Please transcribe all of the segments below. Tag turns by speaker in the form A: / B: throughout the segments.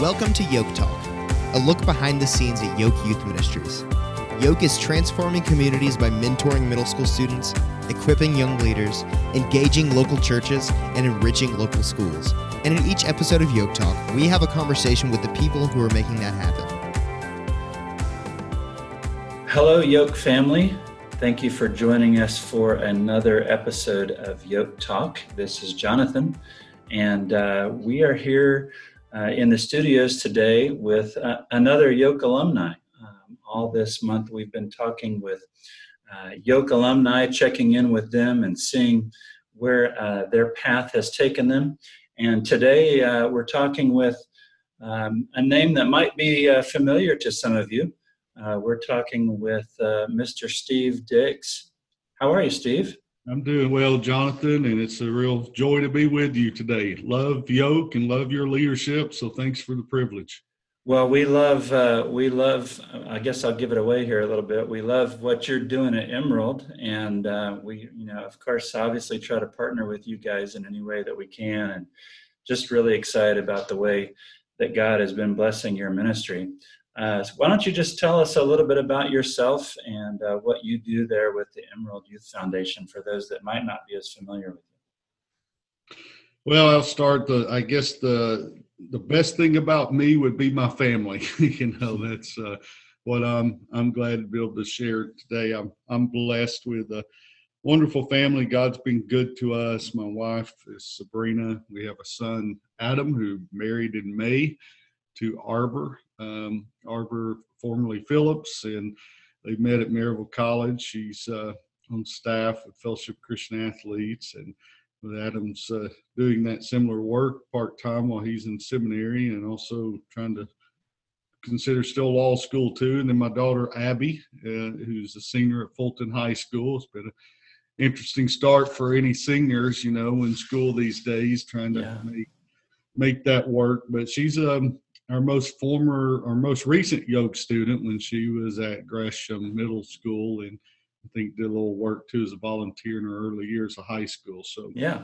A: Welcome to Yoke Talk, a look behind the scenes at Yoke Youth Ministries. Yoke is transforming communities by mentoring middle school students, equipping young leaders, engaging local churches, and enriching local schools. And in each episode of Yoke Talk, we have a conversation with the people who are making that happen.
B: Hello, Yoke family. Thank you for joining us for another episode of Yoke Talk. This is Jonathan, and uh, we are here uh, in the studios today with uh, another Yoke alumni. Um, all this month, we've been talking with uh, Yoke alumni, checking in with them and seeing where uh, their path has taken them. And today, uh, we're talking with um, a name that might be familiar to some of you. we're talking with Mr. Steve Diggs. How are you, Steve?
C: I'm doing well, Jonathan, and it's a real joy to be with you today. Love Yoke and love your leadership, so thanks for the privilege.
B: Well, we love, uh, we love, I guess I'll give it away here a little bit. We love what you're doing at Emerald, and uh, we, you know, of course, obviously try to partner with you guys in any way that we can, and just really excited about the way that God has been blessing your ministry. Uh, so why don't you just tell us a little bit about yourself and uh, what you do there with the Emerald Youth Foundation for those that might not be as familiar with you?
C: Well, I'll start the. I guess the the best thing about me would be my family. you know, that's uh, what I'm. I'm glad to be able to share today. I'm I'm blessed with a wonderful family. God's been good to us. My wife is Sabrina. We have a son, Adam, who married in May to Arbor um, Arbor, formerly Phillips, and they met at Maryville College. She's uh, on staff with Fellowship Christian Athletes, and with Adams uh, doing that similar work part time while he's in seminary, and also trying to consider still law school too. And then my daughter Abby, uh, who's a senior at Fulton High School. It's been an interesting start for any seniors, you know, in school these days, trying to yeah. make make that work. But she's um our most former, our most recent yoke student when she was at Gresham Middle School, and I think did a little work too as a volunteer in her early years of high school. So
B: yeah,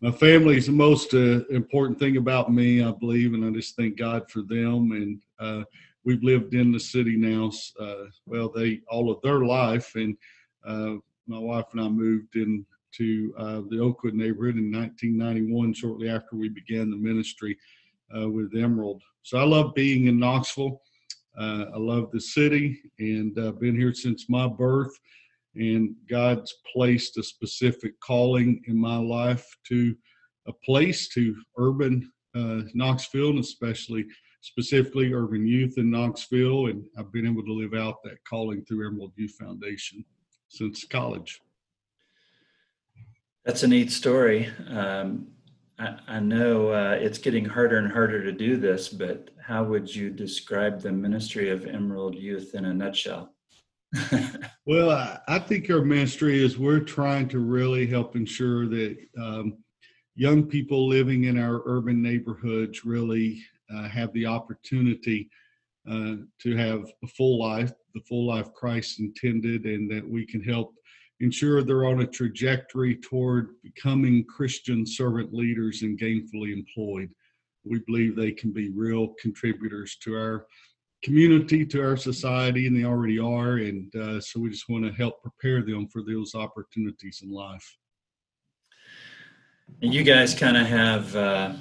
C: my family is the most uh, important thing about me, I believe, and I just thank God for them. And uh, we've lived in the city now, uh, well, they all of their life, and uh, my wife and I moved into uh, the Oakwood neighborhood in 1991, shortly after we began the ministry uh, with Emerald. So I love being in Knoxville. Uh, I love the city and I've uh, been here since my birth. And God's placed a specific calling in my life to a place to urban uh, Knoxville, and especially specifically urban youth in Knoxville. And I've been able to live out that calling through Emerald Youth Foundation since college.
B: That's a neat story. Um, I, I know uh, it's getting harder and harder to do this, but how would you describe the ministry of Emerald Youth in a nutshell?
C: well, I, I, think our ministry is we're trying to really help ensure that um, young people living in our urban neighborhoods really uh, have the opportunity uh, to have a full life, the full life Christ intended, and that we can help ensure they're on a trajectory toward becoming Christian servant leaders and gainfully employed. We believe they can be real contributors to our community, to our society, and they already are. And uh, so we just want to help prepare them for those opportunities in life.
B: And you guys kind of have, uh,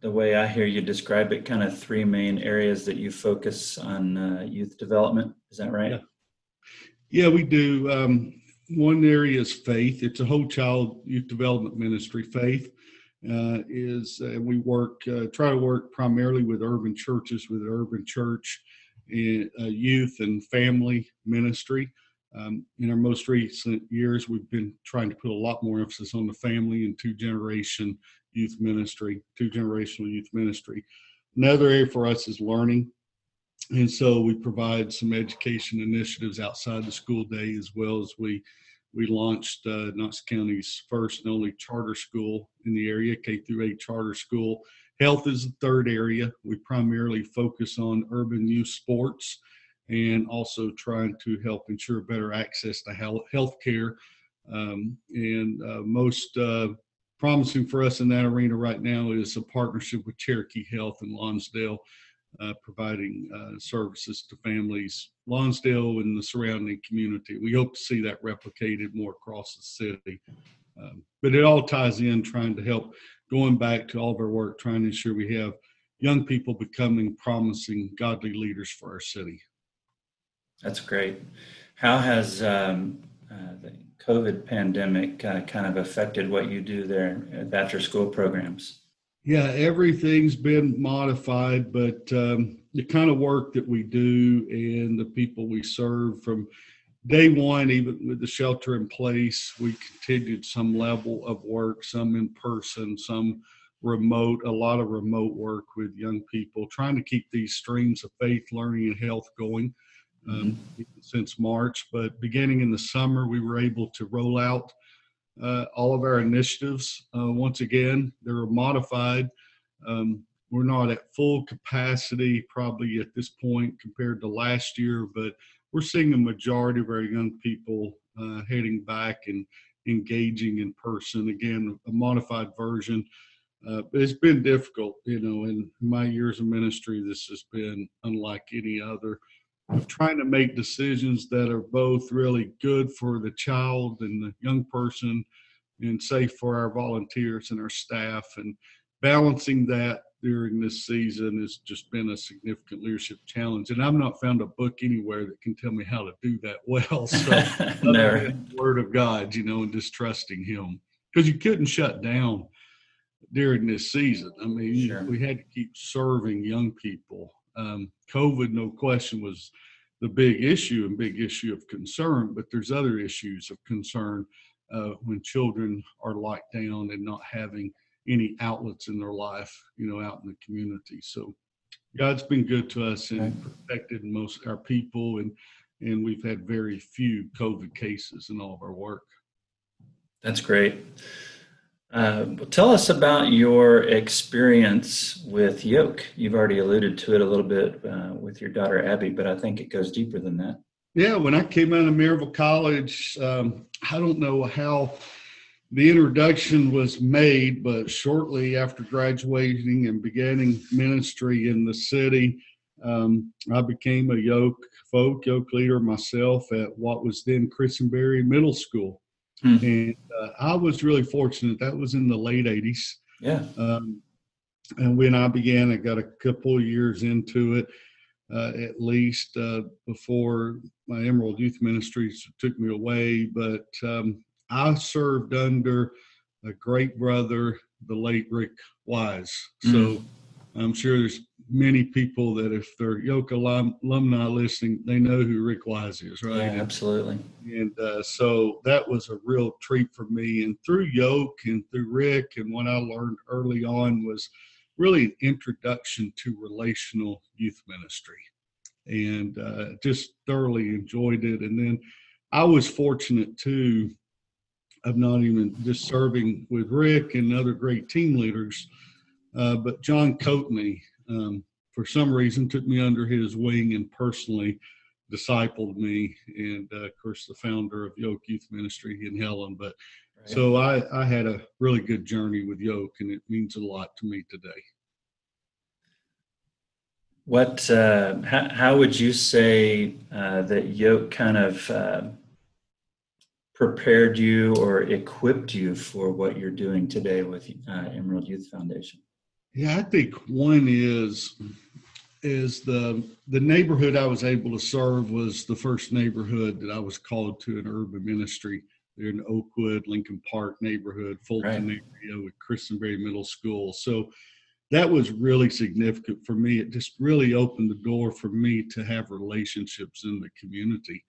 B: the way I hear you describe it, kind of three main areas that you focus on uh, youth development. Is that right?
C: Yeah, yeah we do. Um, one area is faith. It's a whole child youth development ministry. Faith uh, is uh, we work uh, try to work primarily with urban churches, with urban church, and, uh, youth and family ministry. Um, in our most recent years, we've been trying to put a lot more emphasis on the family and two generation youth ministry, two generational youth ministry. Another area for us is learning. And so we provide some education initiatives outside the school day as well as we we launched uh, Knox County's first and only charter school in the area, K through 8 charter school. Health is the third area. We primarily focus on urban youth sports and also trying to help ensure better access to health care. Um, and uh, most uh, promising for us in that arena right now is a partnership with Cherokee Health in Lonsdale, uh, providing uh, services to families, Lonsdale and the surrounding community. We hope to see that replicated more across the city. Um, but it all ties in trying to help going back to all of our work, trying to ensure we have young people becoming promising godly leaders for our city.
B: That's great. How has um, uh, the COVID pandemic uh, kind of affected what you do there at after school programs?
C: Yeah, everything's been modified, but um, the kind of work that we do and the people we serve from day one, even with the shelter in place, we continued some level of work, some in person, some remote, a lot of remote work with young people, trying to keep these streams of faith, learning, and health going um, mm-hmm. since March. But beginning in the summer, we were able to roll out uh, all of our initiatives. Uh, once again, they're modified. Um, we're not at full capacity probably at this point compared to last year, but we're seeing a majority of our young people uh, heading back and engaging in person. Again, a modified version. Uh, it's been difficult, you know, in my years of ministry, this has been unlike any other of trying to make decisions that are both really good for the child and the young person and safe for our volunteers and our staff. And balancing that during this season has just been a significant leadership challenge. And i've not found a book anywhere that can tell me how to do that well. So no. word of god you know and just trusting him. Because you couldn't shut down during this season. I mean sure. we had to keep serving young people um, COVID, no question, was the big issue and big issue of concern, but there's other issues of concern uh, when children are locked down and not having any outlets in their life, you know, out in the community. So God's been good to us and protected most our people and and we've had very few COVID cases in all of our work.
B: That's great. Uh, tell us about your experience with yoke. You've already alluded to it a little bit uh, with your daughter Abby, but I think it goes deeper than that.
C: Yeah, when I came out of Maryville College, um, I don't know how the introduction was made, but shortly after graduating and beginning ministry in the city, um, I became a yoke folk yoke leader myself at what was then Christenberry Middle School. Hmm. And uh, I was really fortunate. That was in the late 80s.
B: Yeah. Um,
C: and when I began, I got a couple years into it, uh, at least uh, before my Emerald Youth Ministries took me away. But um, I served under a great brother, the late Rick Wise. So mm. I'm sure there's many people that if they're Yoke alum, alumni listening, they know who Rick Wise is, right?
B: Yeah, absolutely.
C: And uh, so that was a real treat for me. And through Yoke and through Rick, and what I learned early on was really an introduction to relational youth ministry, and uh, just thoroughly enjoyed it. And then I was fortunate too of not even just serving with Rick and other great team leaders, uh, but John Coatney um, for some reason took me under his wing and personally discipled me. And uh, of course the founder of yoke youth ministry in helen. But right. so I, I had a really good journey with yoke and it means a lot to me today.
B: What uh, how, how would you say uh, that yoke kind of uh, prepared you or equipped you for what you're doing today with uh, emerald youth foundation
C: yeah, I think one is is the the neighborhood I was able to serve was the first neighborhood that I was called to an urban ministry. They're in Oakwood, Lincoln Park neighborhood, Fulton right. area with Christenberry Middle School. So that was really significant for me. It just really opened the door for me to have relationships in the community,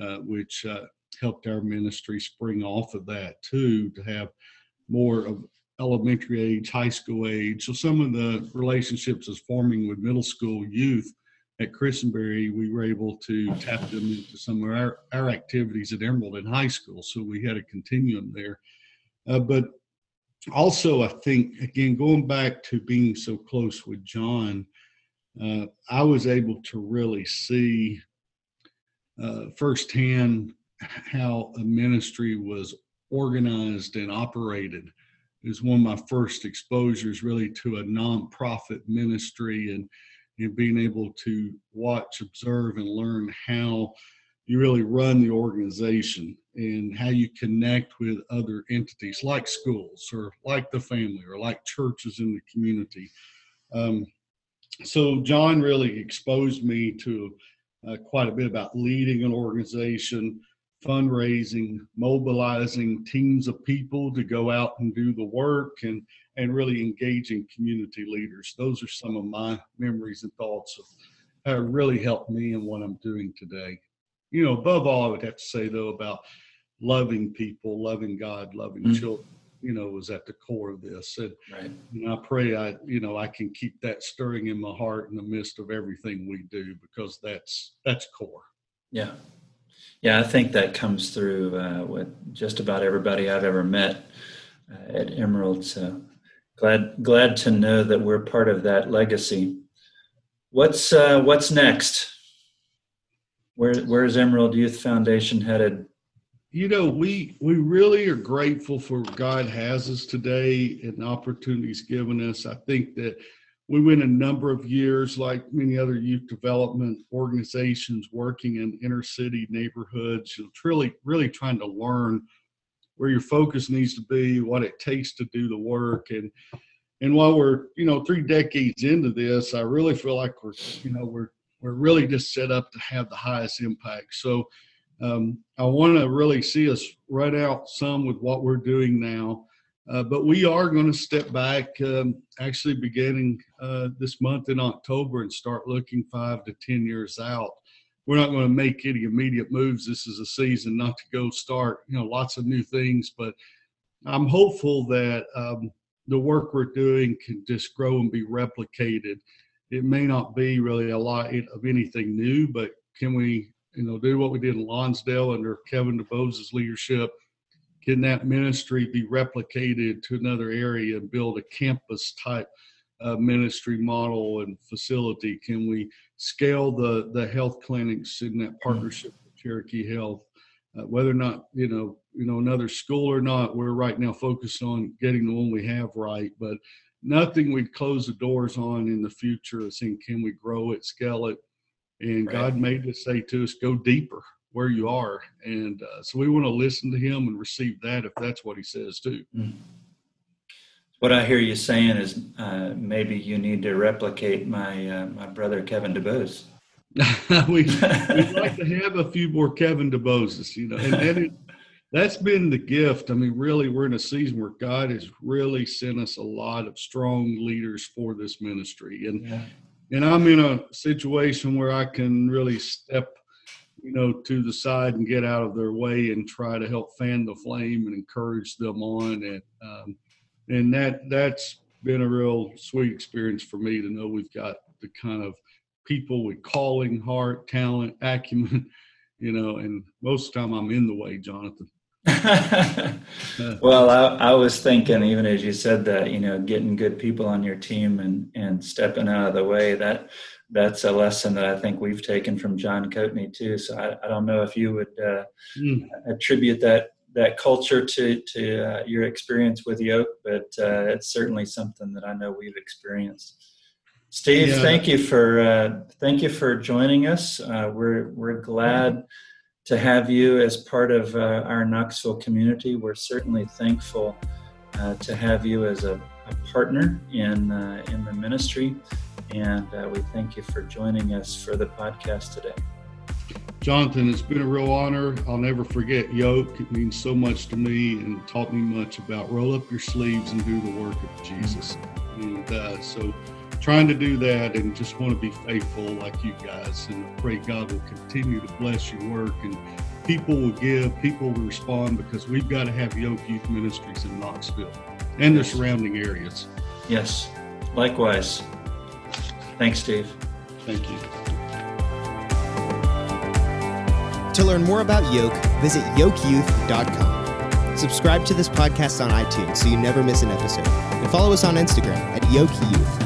C: uh, which uh, helped our ministry spring off of that too, to have more of elementary age, high school age. So some of the relationships is forming with middle school youth at Christenberry, we were able to tap them into some of our, our activities at Emerald in high school. So we had a continuum there. Uh, but also, I think, again, going back to being so close with John, uh, I was able to really see uh, firsthand how a ministry was organized and operated is one of my first exposures really to a nonprofit ministry and and being able to watch, observe, and learn how you really run the organization and how you connect with other entities like schools or like the family or like churches in the community. Um, so John really exposed me to uh, quite a bit about leading an organization, fundraising, mobilizing teams of people to go out and do the work, and and really engaging community leaders. Those are some of my memories and thoughts of how it really helped me in what I'm doing today. You know, above all, I would have to say though about loving people, loving God, loving mm-hmm. children. You know, was at the core of this, and, right. and I pray I, you know, I can keep that stirring in my heart in the midst of everything we do because that's that's core.
B: Yeah, yeah, I think that comes through uh, with just about everybody I've ever met uh, at Emerald. So glad glad to know that we're part of that legacy. What's uh, what's next? Where where's Emerald Youth Foundation headed?
C: You know, we we really are grateful for what God has us today and opportunities given us. I think that we went a number of years, like many other youth development organizations, working in inner city neighborhoods, you know, really, really trying to learn where your focus needs to be, what it takes to do the work, and and while we're you know three decades into this, I really feel like we're you know we're we're really just set up to have the highest impact. So um, I want to really see us run out some with what we're doing now uh, but we are going to step back um, actually beginning uh, this month in October and start looking five to 10 years out. We're not going to make any immediate moves. This is a season not to go start, you know, lots of new things, but I'm hopeful that um, the work we're doing can just grow and be replicated. It may not be really a lot of anything new, but can we, you know, do what we did in Lonsdale under Kevin DuBose's leadership – can that ministry be replicated to another area and build a campus type uh, ministry model and facility? Can we scale the the health clinics in that partnership with Cherokee Health? Uh, whether or not you know you know another school or not, we're right now focused on getting the one we have right, but nothing we'd close the doors on in the future is saying can we grow it, scale it, and right. God made us say to us, go deeper where you are. And uh, so we want to listen to him and receive that if that's what he says too. Mm.
B: What I hear you saying is uh, maybe you need to replicate my uh, my brother Kevin DuBose.
C: we, would like to have a few more Kevin DuBoses, you know, and, and it, that's been the gift. I mean, really, we're in a season where God has really sent us a lot of strong leaders for this ministry, and yeah. and I'm in a situation where I can really step you know, to the side and get out of their way and try to help fan the flame and encourage them on. And um, and that that's been a real sweet experience for me to know we've got the kind of people with calling, heart, talent, acumen, you know. And most of the time, I'm in the way, Jonathan.
B: well, I, I, was thinking, even as you said that, you know, getting good people on your team and and stepping out of the way that that's a lesson that I think we've taken from John Coatney too. So I, I don't know if you would uh, mm. attribute that that culture to to uh, your experience with Yoke, but uh, it's certainly something that I know we've experienced. Steve, yeah. thank you for uh, thank you for joining us. Uh, we're we're glad to have you as part of uh, our Knoxville community. We're certainly thankful to have you as a, a partner in in the ministry and uh, we thank you for joining us for the podcast today.
C: Jonathan, it's been a real honor. I'll never forget Yoke. It means so much to me and taught me much about roll up your sleeves and do the work of Jesus. And uh, so, trying to do that and just want to be faithful like you guys. And I pray God will continue to bless your work and people will give, people will respond because we've got to have Yoke Youth Ministries in Knoxville and the surrounding areas.
B: Yes, likewise. Thanks, Steve.
C: Thank you.
A: To learn more about Yoke, visit yokeyouth.com. Subscribe to this podcast on iTunes so you never miss an episode. And follow us on Instagram at Yoke Youth.